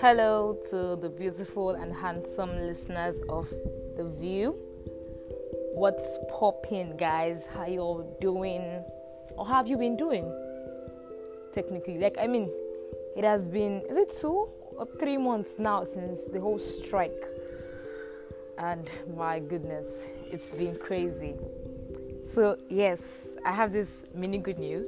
Hello to the beautiful and handsome listeners of The View. What's popping, guys? How you all doing? Or have you been doing? Technically, like, I mean, it has been, is it two or three months now since the whole strike? And my goodness, it's been crazy. So, yes, I have this mini good news.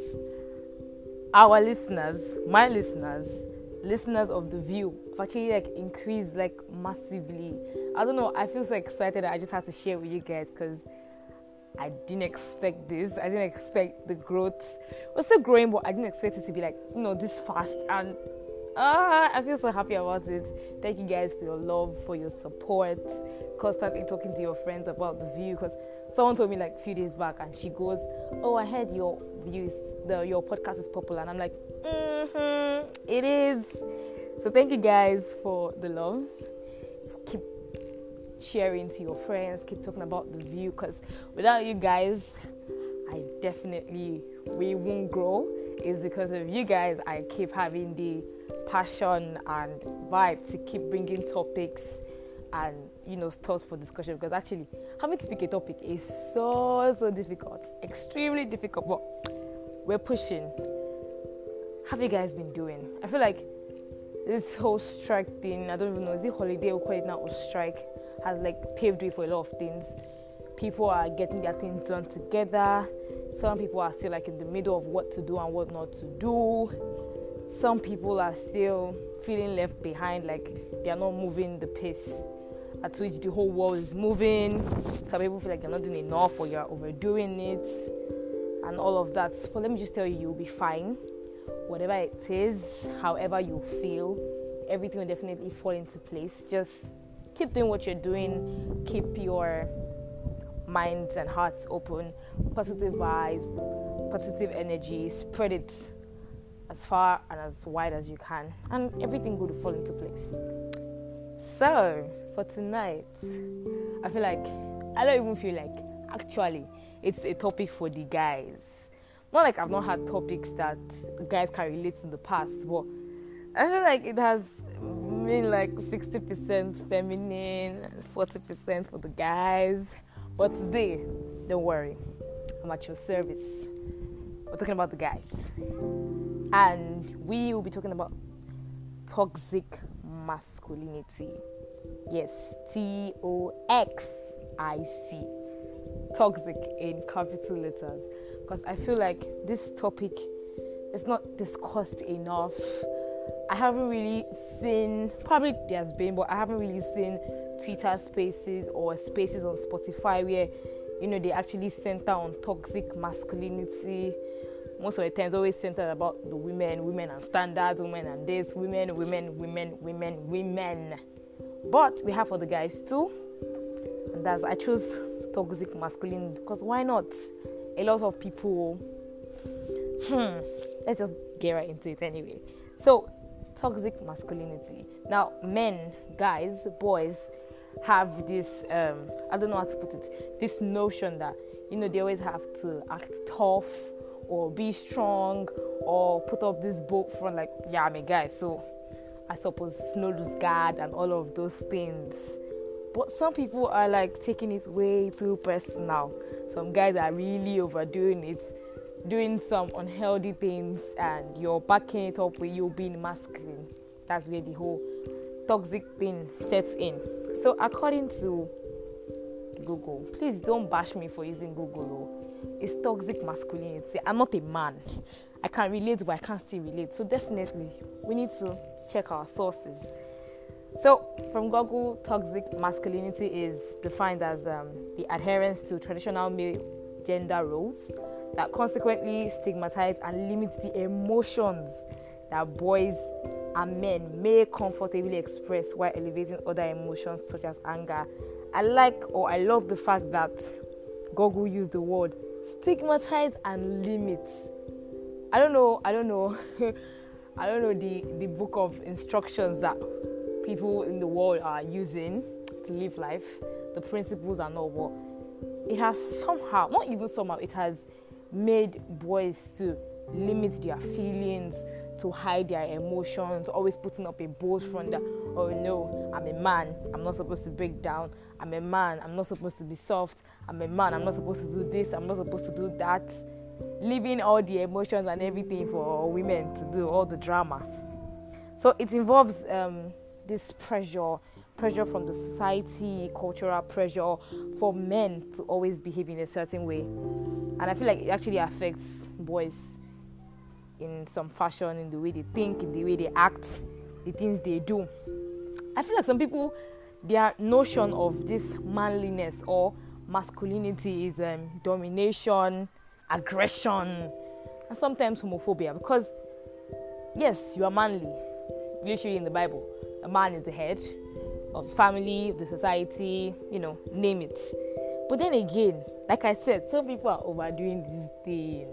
Our listeners, my listeners, listeners of the view have actually like increased like massively. I don't know, I feel so excited I just have to share with you guys because I didn't expect this. I didn't expect the growth. We're still growing, but I didn't expect it to be like, you know, this fast. And uh, I feel so happy about it. Thank you guys for your love, for your support. Constantly talking to your friends about the view because someone told me like a few days back and she goes, Oh, I heard your views, the your podcast is popular. And I'm like, mm-hmm, it is. So thank you guys for the love. Keep sharing to your friends, keep talking about the view because without you guys, I definitely we won't grow. Is because of you guys I keep having the passion and vibe to keep bringing topics and you know stuff for discussion because actually having to pick a topic is so so difficult. Extremely difficult but we're pushing. Have you guys been doing? I feel like this whole strike thing i don't even know is it holiday or call it now or strike has like paved way for a lot of things. People are getting their things done together. Some people are still like in the middle of what to do and what not to do. Some people are still feeling left behind like they are not moving the pace at which the whole world is moving. Some people feel like you're not doing enough or you're overdoing it and all of that. But let me just tell you, you'll be fine. Whatever it is, however you feel, everything will definitely fall into place. Just keep doing what you're doing, keep your minds and hearts open, positive vibes, positive energy, spread it as far and as wide as you can, and everything will fall into place. So, for tonight, I feel like I don't even feel like actually it's a topic for the guys. Not like I've not had topics that guys can relate in the past, but I feel like it has been like 60% feminine, 40% for the guys. But today, don't worry, I'm at your service. We're talking about the guys. And we will be talking about toxic masculinity. Yes, T O X I C. Toxic in capital letters. Because I feel like this topic is not discussed enough. I haven't really seen, probably there's been, but I haven't really seen Twitter spaces or spaces on Spotify where, you know, they actually center on toxic masculinity. Most of the times, always centered about the women, women and standards, women and this, women, women, women, women, women. But we have for the guys too. And that's I chose toxic masculinity because why not? A lot of people hmm, let's just get right into it anyway. So toxic masculinity. Now men, guys, boys have this um I don't know how to put it, this notion that you know they always have to act tough or be strong or put up this book front like yeah I'm a guy so I suppose no lose guard and all of those things. But some people are like taking it way too personal. Some guys are really overdoing it, doing some unhealthy things, and you're backing it up with you being masculine. That's where the whole toxic thing sets in. So, according to Google, please don't bash me for using Google. It's toxic masculinity. I'm not a man. I can relate, but I can't still relate. So, definitely, we need to check our sources. So, from Google, toxic masculinity is defined as um, the adherence to traditional male gender roles that consequently stigmatize and limit the emotions that boys and men may comfortably express while elevating other emotions such as anger. I like or I love the fact that Google used the word stigmatize and limit. I don't know, I don't know. I don't know the, the book of instructions that people in the world are using to live life, the principles and all, but it has somehow, not even somehow, it has made boys to limit their feelings, to hide their emotions, always putting up a bold front that, oh no, I'm a man, I'm not supposed to break down. I'm a man, I'm not supposed to be soft. I'm a man, I'm not supposed to do this, I'm not supposed to do that. Leaving all the emotions and everything for women to do, all the drama. So it involves um, this pressure, pressure from the society, cultural pressure for men to always behave in a certain way. And I feel like it actually affects boys in some fashion, in the way they think, in the way they act, the things they do. I feel like some people, their notion of this manliness or masculinity is um, domination, aggression, and sometimes homophobia. Because, yes, you are manly. Literally in the Bible, a man is the head of the family, of the society, you know, name it. But then again, like I said, some people are overdoing this thing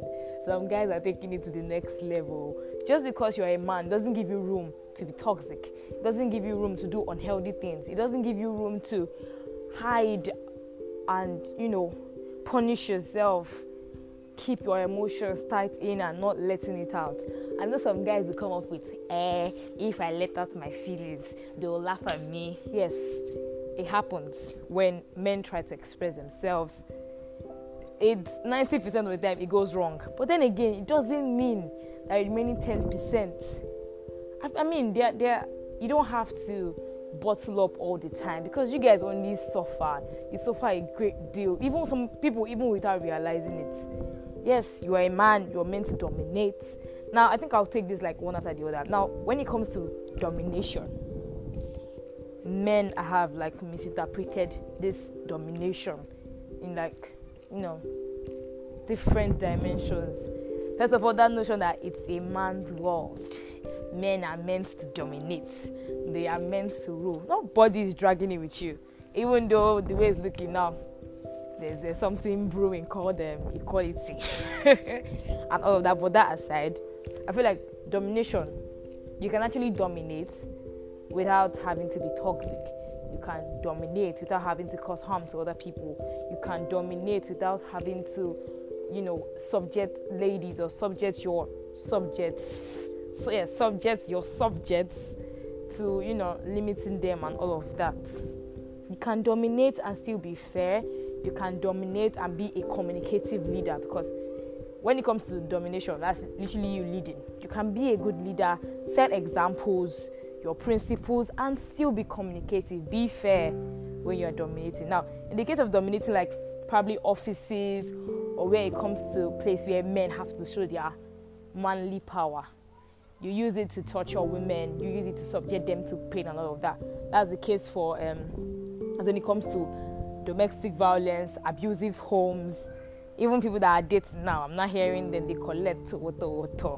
some guys are taking it to the next level. Just because you're a man doesn't give you room to be toxic. It doesn't give you room to do unhealthy things. It doesn't give you room to hide and, you know, punish yourself. Keep your emotions tight in and not letting it out. I know some guys will come up with, eh, if I let out my feelings, they'll laugh at me. Yes, it happens when men try to express themselves it's 90% of the time it goes wrong. But then again, it doesn't mean that remaining 10%. I, I mean, they're, they're, you don't have to bottle up all the time because you guys only suffer. You suffer a great deal. Even some people, even without realizing it. Yes, you are a man, you're meant to dominate. Now, I think I'll take this like one after the other. Now, when it comes to domination, men have like misinterpreted this domination in like you know, different dimensions. First of all, that notion that it's a man's world. Men are meant to dominate. They are meant to rule. Nobody is dragging it with you. Even though the way it's looking now, there's, there's something brewing called um, equality and all of that. But that aside, I feel like domination, you can actually dominate without having to be toxic you can dominate without having to cause harm to other people. You can dominate without having to, you know, subject ladies or subject your subjects. So yeah, subject your subjects to, you know, limiting them and all of that. You can dominate and still be fair. You can dominate and be a communicative leader because when it comes to domination, that's literally you leading. You can be a good leader, set examples, your principles and still be communicative. Be fair when you're dominating. Now, in the case of dominating, like probably offices or where it comes to a place where men have to show their manly power, you use it to torture women, you use it to subject them to pain and all of that. That's the case for um, as when it comes to domestic violence, abusive homes, even people that are dating now. I'm not hearing them, they collect water, water.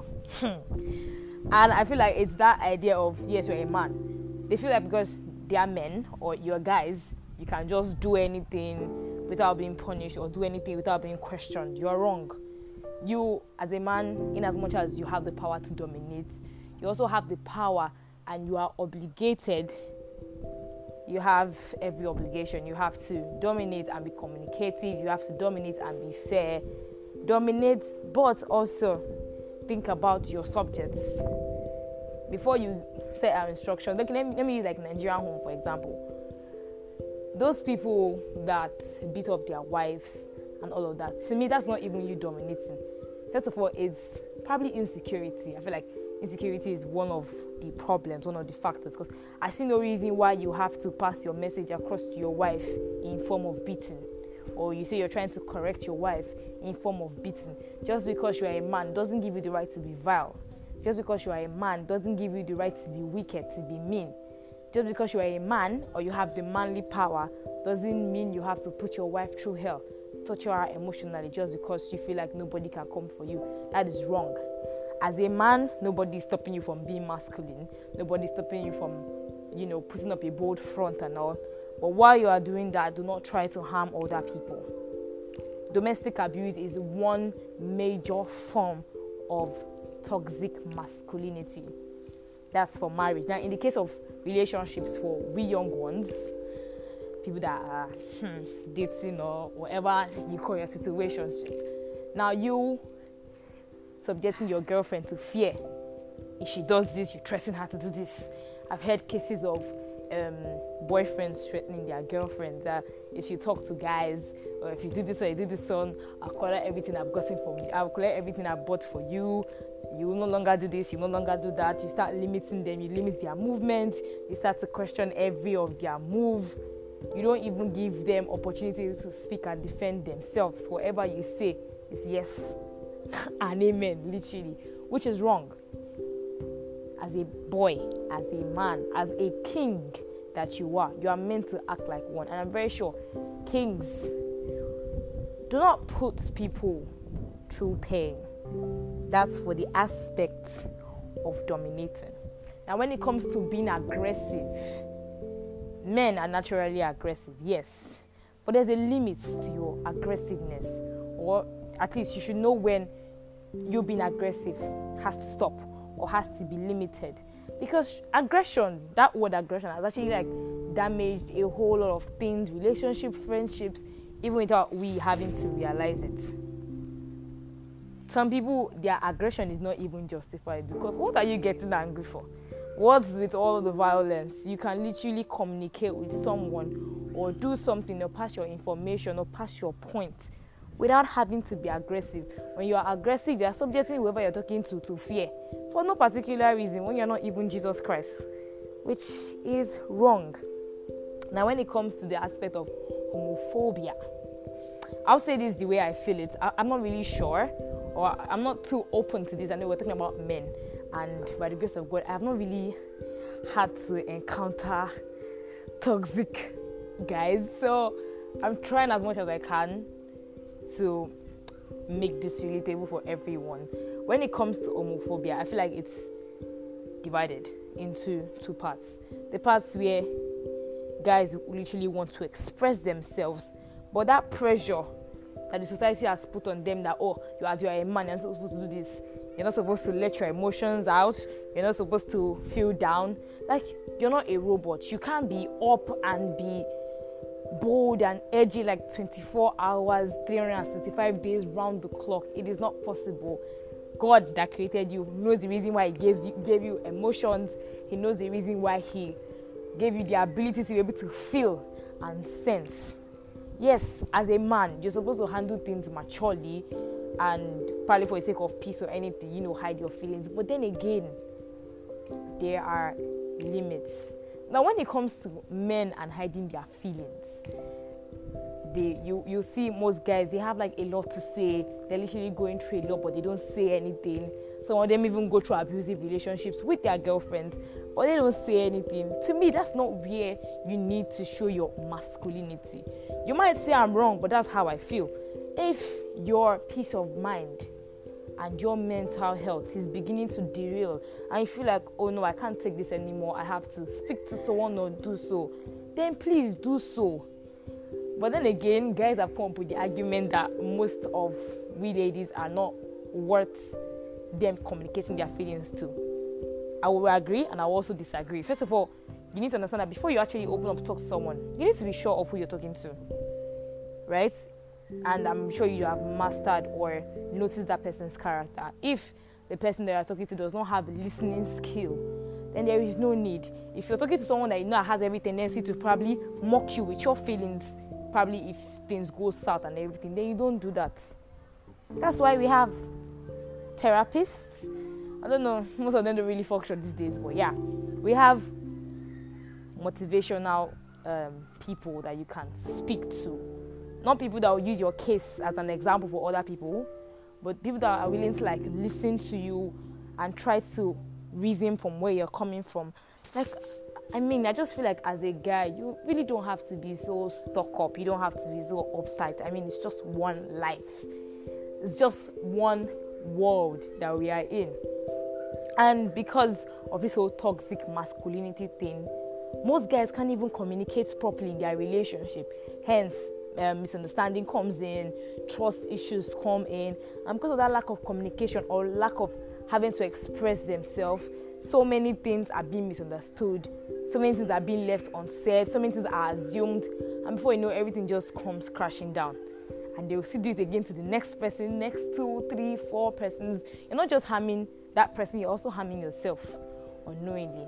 And I feel like it's that idea of yes, you're a man. They feel like because they are men or you're guys, you can just do anything without being punished or do anything without being questioned. You're wrong. You, as a man, in as much as you have the power to dominate, you also have the power and you are obligated. You have every obligation. You have to dominate and be communicative. You have to dominate and be fair. Dominate, but also think about your subjects before you set our instructions. Like, let, me, let me use like Nigerian home for example. Those people that beat up their wives and all of that, to me, that's not even you dominating. First of all, it's probably insecurity. I feel like insecurity is one of the problems, one of the factors. Because I see no reason why you have to pass your message across to your wife in form of beating or you say you're trying to correct your wife in form of beating just because you are a man doesn't give you the right to be vile. Just because you are a man doesn't give you the right to be wicked to be mean. Just because you are a man or you have the manly power doesn't mean you have to put your wife through hell torture her emotionally just because you feel like nobody can come for you. That is wrong. As a man nobody is stopping you from being masculine. Nobody is stopping you from you know putting up a bold front and all but while you are doing that, do not try to harm other people. Domestic abuse is one major form of toxic masculinity. That's for marriage. Now, in the case of relationships for we young ones, people that are hmm, dating or whatever you call your situation, Now you subjecting your girlfriend to fear. If she does this, you threaten her to do this. I've heard cases of um, boyfriends threatening their girlfriends if you talk to guys or if you do this or you do this on, I'll collect everything I've gotten from you. I'll collect everything I've bought for you. You will no longer do this, you no longer do that. You start limiting them, you limit their movement, you start to question every of their move. You don't even give them opportunity to speak and defend themselves. Whatever you say is yes and amen, literally, which is wrong. As a boy, as a man, as a king that you are, you are meant to act like one. And I'm very sure kings do not put people through pain. That's for the aspect of dominating. Now, when it comes to being aggressive, men are naturally aggressive, yes, but there's a limit to your aggressiveness, or at least you should know when you being aggressive has to stop or has to be limited. Because aggression that word aggression has actually like damaged a whole lot of things relationship friendships even without we having to realize it. Some people their aggression is not even justified because what are you getting angry for? What's with all the violence? You can literally communicate with someone or do something or pass your information or pass your point without having to be aggressive. When you are aggressive, you are subjecting whoever you're talking to to fear for no particular reason when you're not even Jesus Christ, which is wrong. Now, when it comes to the aspect of homophobia, I'll say this the way I feel it. I, am not really sure, or I'm not too open to this. I know we're talking about men, and by the grace of God, I have not really had to encounter toxic guys. So I'm trying as much as I can to make this relatable for everyone. When it comes to homophobia, I feel like it's divided into two parts. The parts where guys literally want to express themselves, but that pressure that the society has put on them that oh, you as you are a man, you're not supposed to do this. You're not supposed to let your emotions out. You're not supposed to feel down. Like you're not a robot. You can't be up and be bold and edgy like 24 hours, 365 days round the clock. It is not possible. God that created you knows the reason why He gives you, gave you emotions. He knows the reason why He gave you the ability to be able to feel and sense. Yes, as a man, you're supposed to handle things maturely and probably for the sake of peace or anything, you know, hide your feelings. But then again, there are limits now, when it comes to men and hiding their feelings, they you you see most guys they have like a lot to say. They're literally going through a lot, but they don't say anything. Some of them even go through abusive relationships with their girlfriends, but they don't say anything. To me, that's not where you need to show your masculinity. You might say I'm wrong, but that's how I feel. If your peace of mind and your mental health is beginning to derail. And you feel like oh no i can't take this anymore. I have to speak to someone or do so. Then please do so. But then again guys have come up with the argument that most of we ladies are not worth them communicating their feelings to. I will agree and i will also disagree. First of all you need to understand that before you actually open up talk to someone you need to be sure of who you're talking to right and I'm sure you have mastered or noticed that person's character. If the person that you're talking to does not have listening skill, then there is no need. If you're talking to someone that you know has every tendency to probably mock you with your feelings, probably if things go south and everything, then you don't do that. That's why we have therapists. I don't know, most of them don't really function these days, but yeah, we have motivational um, people that you can speak to not people that will use your case as an example for other people, but people that are willing to like listen to you and try to reason from where you're coming from. Like, I mean, I just feel like as a guy, you really don't have to be so stuck up. You don't have to be so uptight. I mean, it's just one life. It's just one world that we are in. And because of this whole toxic masculinity thing, most guys can't even communicate properly in their relationship. Hence, um, misunderstanding comes in, trust issues come in, and because of that lack of communication or lack of having to express themselves, so many things are being misunderstood, so many things are being left unsaid, so many things are assumed, and before you know, everything just comes crashing down. and they will still do it again to the next person, next two, three, four persons. You're not just harming that person, you're also harming yourself unknowingly.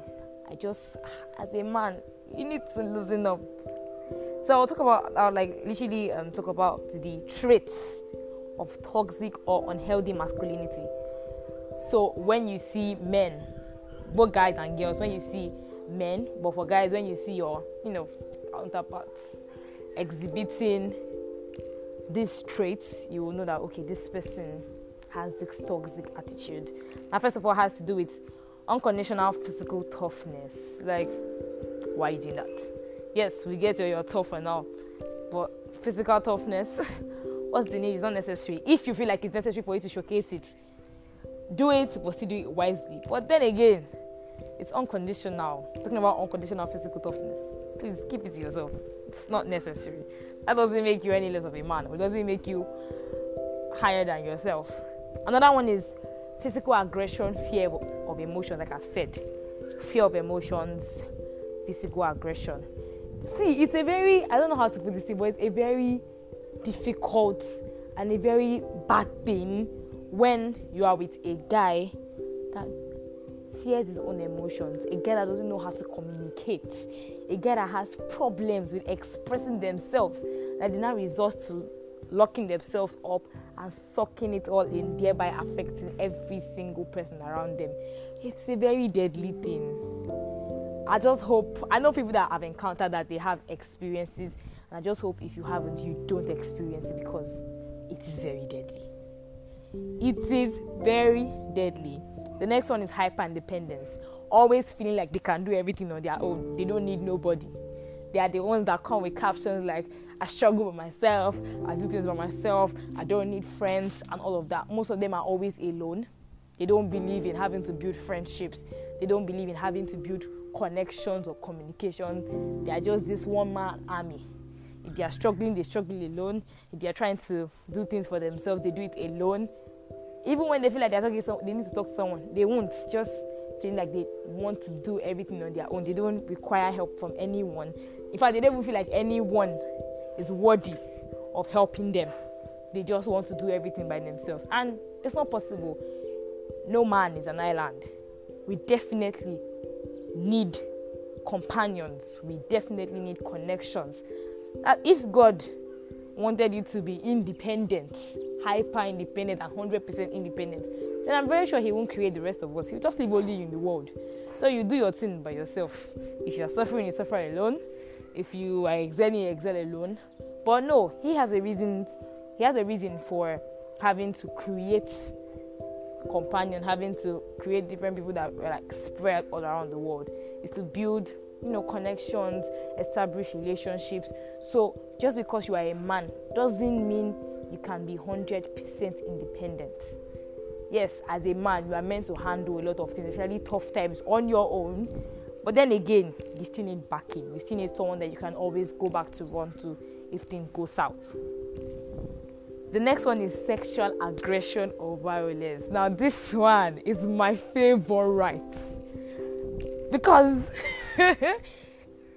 I just, as a man, you need to loosen up. So I'll talk about, I'll like literally um, talk about the traits of toxic or unhealthy masculinity. So when you see men, both guys and girls, when you see men, but for guys, when you see your, you know, counterparts exhibiting these traits, you will know that okay, this person has this toxic attitude. Now, first of all, has to do with unconditional physical toughness. Like, why are you doing that? Yes, we get you're, you're tough and all, but physical toughness, what's the need? It's not necessary. If you feel like it's necessary for you to showcase it, do it, but still do it wisely. But then again, it's unconditional. Talking about unconditional physical toughness. Please keep it to yourself. It's not necessary. That doesn't make you any less of a man. It doesn't make you higher than yourself. Another one is physical aggression, fear of emotion, like I've said. Fear of emotions, physical aggression. See, it's a very, I don't know how to put this, but it's a very difficult and a very bad thing when you are with a guy that fears his own emotions, a guy that doesn't know how to communicate, a guy that has problems with expressing themselves, that they now resort to locking themselves up and sucking it all in, thereby affecting every single person around them. It's a very deadly thing. I just hope, I know people that have encountered that they have experiences, and I just hope if you haven't, you don't experience it because it is very deadly. It is very deadly. The next one is hyper independence. Always feeling like they can do everything on their own. They don't need nobody. They are the ones that come with captions like, I struggle with myself, I do things by myself, I don't need friends, and all of that. Most of them are always alone. They don't believe in having to build friendships, they don't believe in having to build connections or communication. They are just this one man army. If they are struggling, they struggle alone. If they are trying to do things for themselves, they do it alone even when they feel like they're talking, so they need to talk to someone. They won't just feel like they want to do everything on their own. They don't require help from anyone. In fact, they don't even feel like anyone is worthy of helping them. They just want to do everything by themselves, and it's not possible. No man is an island. We definitely need companions. We definitely need connections. If God wanted you to be independent, hyper independent, and 100% independent, then I'm very sure He won't create the rest of us. He'll just leave only you in the world. So you do your thing by yourself. If you're suffering, you suffer alone. If you are excelling, you alone. But no, He has a reason. He has a reason for having to create companion, having to create different people that are like spread all around the world. Is to build you know connections establish relationships. So just because you are a man doesn't mean you can be 100% independent. Yes as a man you are meant to handle a lot of things especially tough times on your own. But then again you still need backing. You still need someone that you can always go back to run to if things go south the next one is sexual aggression or violence now this one is my favorite right. because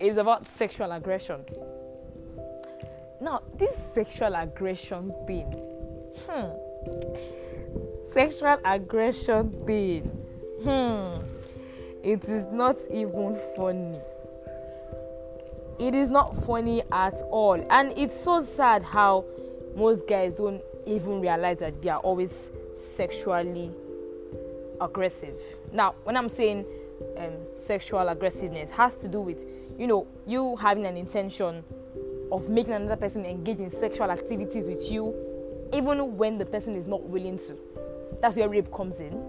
it's about sexual aggression. Now, this sexual aggression thing, hmm, sexual aggression thing, hmm, it is not even funny. It is not funny at all, and it's so sad how most guys don't even realize that they are always sexually aggressive. Now, when I'm saying um, sexual aggressiveness has to do with you know you having an intention of making another person engage in sexual activities with you even when the person is not willing to. That's where rape comes in.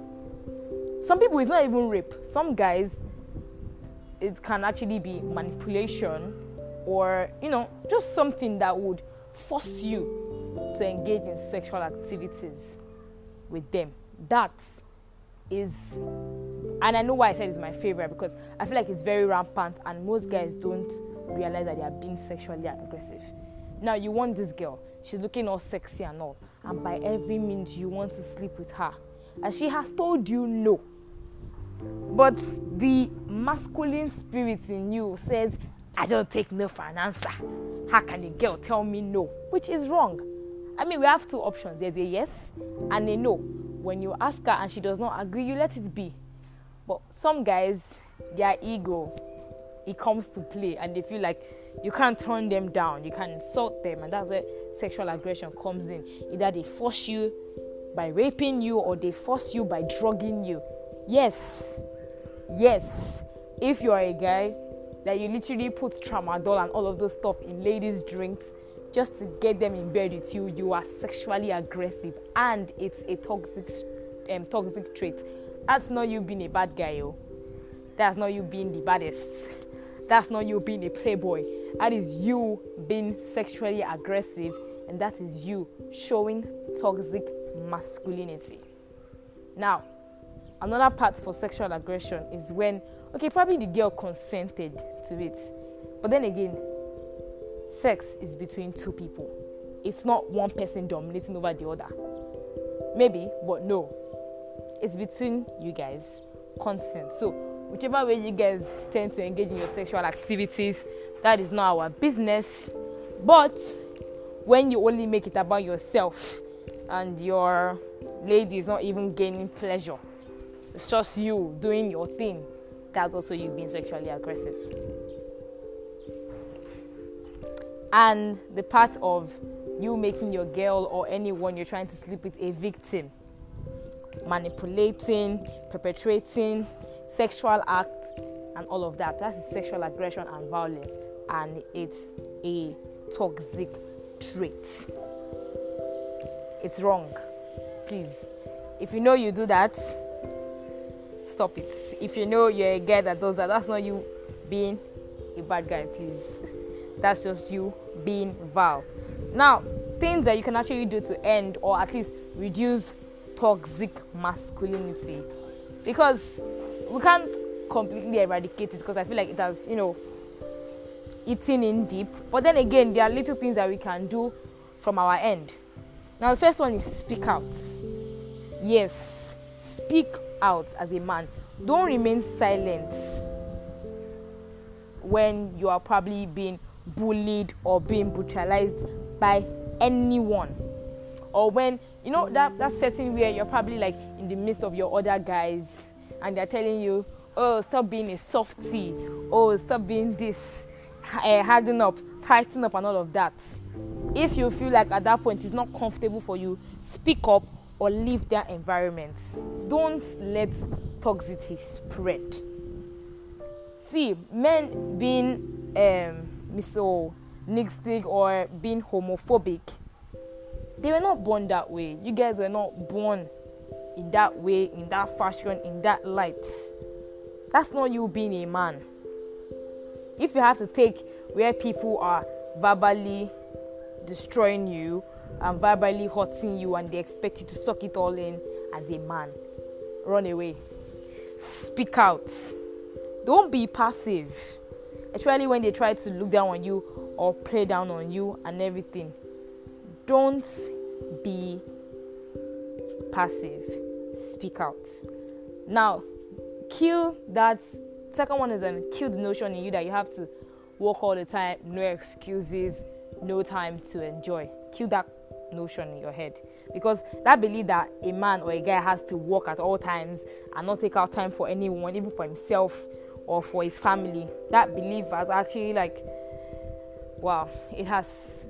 Some people it's not even rape. Some guys it can actually be manipulation or you know just something that would force you to engage in sexual activities with them that is and I know why I said it's my favorite because I feel like it's very rampant and most guys don't realize that they are being sexually aggressive. Now you want this girl, she's looking all sexy and all, and by every means you want to sleep with her. And she has told you no. But the masculine spirit in you says, I don't take no for an answer. How can a girl tell me no? Which is wrong. I mean, we have two options there's a yes and a no. When you ask her and she does not agree, you let it be. But some guys, their ego, it comes to play and they feel like you can't turn them down, you can insult them, and that's where sexual aggression comes in. Either they force you by raping you or they force you by drugging you. Yes, yes, if you are a guy that you literally put tramadol and all of those stuff in ladies' drinks just to get them in bed with you, you are sexually aggressive and it's a toxic um, toxic trait. That's not you being a bad guy, yo. That's not you being the baddest. That's not you being a playboy. That is you being sexually aggressive, and that is you showing toxic masculinity. Now, another part for sexual aggression is when, okay, probably the girl consented to it, but then again, sex is between two people. It's not one person dominating over the other. Maybe, but no. It's between you guys. Consent. So, whichever way you guys tend to engage in your sexual activities, that is not our business. But when you only make it about yourself and your lady is not even gaining pleasure, it's just you doing your thing, that's also you being sexually aggressive. And the part of you making your girl or anyone you're trying to sleep with a victim, manipulating, perpetrating sexual acts, and all of that. That is sexual aggression and violence, and it's a toxic trait. It's wrong. Please, if you know you do that, stop it. If you know you're a guy that does that, that's not you being a bad guy, please. That's just you being vile. Now, things that you can actually do to end or at least reduce toxic masculinity. Because we can't completely eradicate it because I feel like it has, you know, eaten in deep. But then again, there are little things that we can do from our end. Now, the first one is speak out. Yes, speak out as a man. Don't remain silent when you are probably being bullied or being brutalized by anyone. Or when, you know, that, that setting where you're probably like in the midst of your other guys and they're telling you, oh, stop being a softie, oh, stop being this, uh, harden up, tighten up, and all of that. If you feel like at that point it's not comfortable for you, speak up or leave their environments. Don't let toxicity spread. See, men being um, misogynistic or being homophobic, they were not born that way. You guys were not born in that way, in that fashion, in that light. That's not you being a man. If you have to take where people are verbally destroying you and verbally hurting you and they expect you to suck it all in as a man, run away. Speak out. Don't be passive, especially when they try to look down on you or play down on you and everything. Don't be passive. Speak out. Now, kill that. Second one is um, kill the notion in you that you have to work all the time, no excuses, no time to enjoy. Kill that notion in your head because that belief that a man or a guy has to work at all times and not take out time for anyone, even for himself or for his family, that belief has actually like wow, it has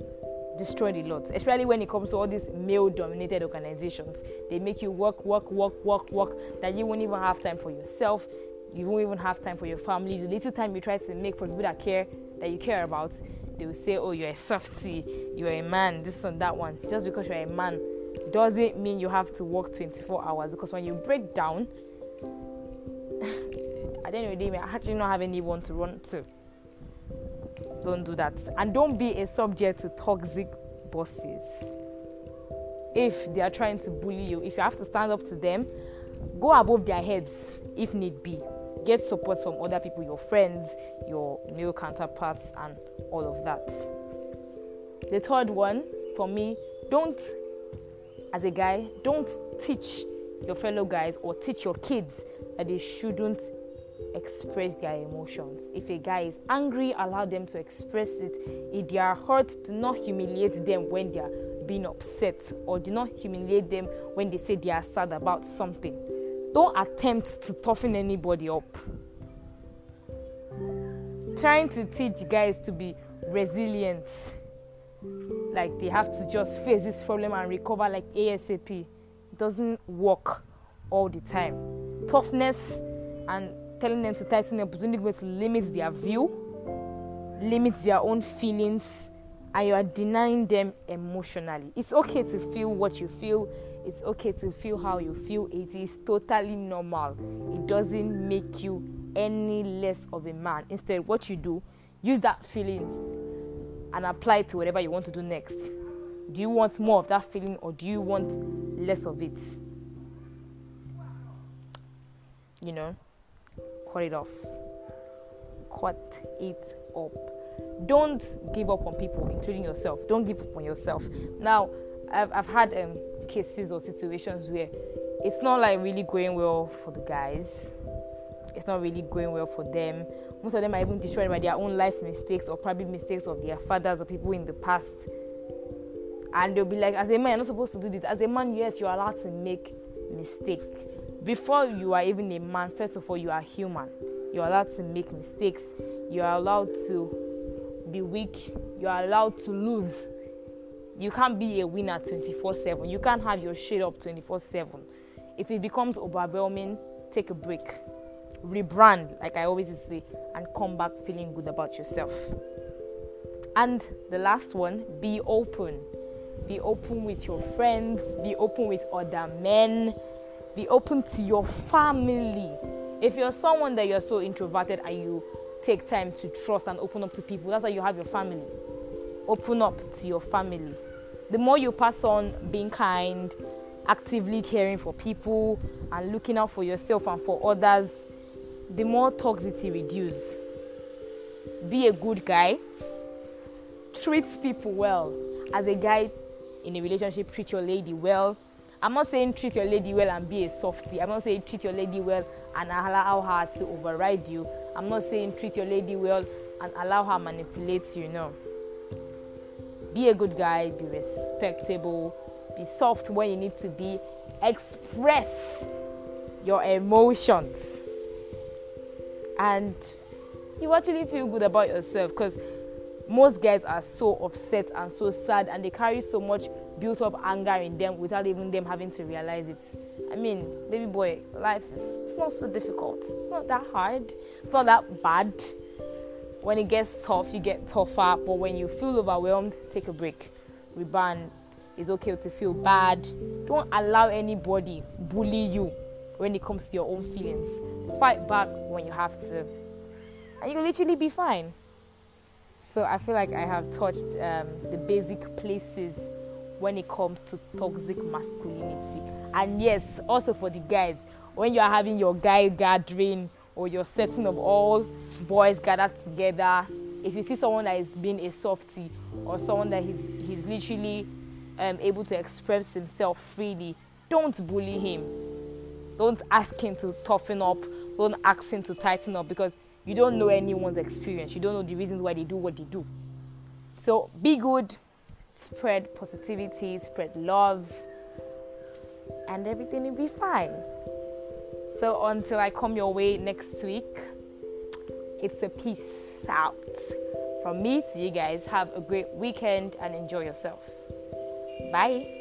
destroyed a lot, especially when it comes to all these male dominated organizations. They make you work, work, work, work, work, that you won't even have time for yourself. You won't even have time for your family. The little time you try to make for the people that care, that you care about, they will say, Oh, you're a softie, you're a man, this and that one. Just because you're a man doesn't mean you have to work 24 hours. Because when you break down, at the end of the day, I actually not have anyone to run to. Don't do that. And don't be a subject to toxic bosses. If they are trying to bully you if you have to stand up to them go above their heads if need be. Get support from other people your friends your male counterparts and all of that. The third one for me don't as a guy don't teach your fellow guys or teach your kids that they shouldn't express their emotions. If a guy is angry, allow them to express it. If they are hurt, do not humiliate them when they are being upset or do not humiliate them when they say they are sad about something. Don't attempt to toughen anybody up. Trying to teach guys to be resilient, like they have to just face this problem and recover like ASAP, doesn't work all the time. Toughness and telling them to tighten up is only going to limit their view, limit their own feelings, and you are denying them emotionally. It's okay to feel what you feel, it's okay to feel how you feel. It is totally normal. It doesn't make you any less of a man. Instead, what you do, use that feeling and apply it to whatever you want to do next. Do you want more of that feeling or do you want less of it? You know, cut it off. Cut it up. Don't give up on people, including yourself. Don't give up on yourself. Now, I've, I've had um, cases or situations where it's not like really going well for the guys. It's not really going well for them. Most of them are even destroyed by their own life mistakes or probably mistakes of their fathers or people in the past. And they'll be like, as a man, you're not supposed to do this. As a man, yes, you're allowed to make mistake. Before you are even a man, first of all, you are human. You're allowed to make mistakes. You are allowed to be weak. You are allowed to lose. You can't be a winner 24 7. You can't have your shit up 24 7. If it becomes overwhelming, take a break. Rebrand, like I always say, and come back feeling good about yourself. And the last one, be open. Be open with your friends, be open with other men, be open to your family. If you're someone that you're so introverted and you take time to trust and open up to people, that's why you have your family. Open up to your family. The more you pass on being kind, actively caring for people, and looking out for yourself and for others, the more toxicity reduce. Be a good guy. Treat people well. As a guy in a relationship, treat your lady well I'm not saying treat your lady well and be a softie. I'm not saying treat your lady well and allow her to override you. I'm not saying treat your lady well and allow her manipulate you. No. Be a good guy. Be respectable. Be soft when you need to be. Express your emotions. And you actually feel good about yourself because most guys are so upset and so sad and they carry so much built up anger in them without even them having to realize it. I mean, baby boy, life is not so difficult. It's not that hard. It's not that bad. When it gets tough, you get tougher. But when you feel overwhelmed, take a break. Rebound. It's okay to feel bad. Don't allow anybody bully you when it comes to your own feelings. Fight back when you have to, and you'll literally be fine. So I feel like I have touched um, the basic places when it comes to toxic masculinity. And yes, also for the guys, when you are having your guy gathering or you're setting up all boys gathered together, if you see someone that is being a softie or someone that he's, he's literally um, able to express himself freely, don't bully him. Don't ask him to toughen up. Don't ask him to tighten up because you don't know anyone's experience. You don't know the reasons why they do what they do. So be good, spread positivity, spread love, and everything will be fine. So until I come your way next week, it's a peace out. From me to you guys, have a great weekend and enjoy yourself. Bye.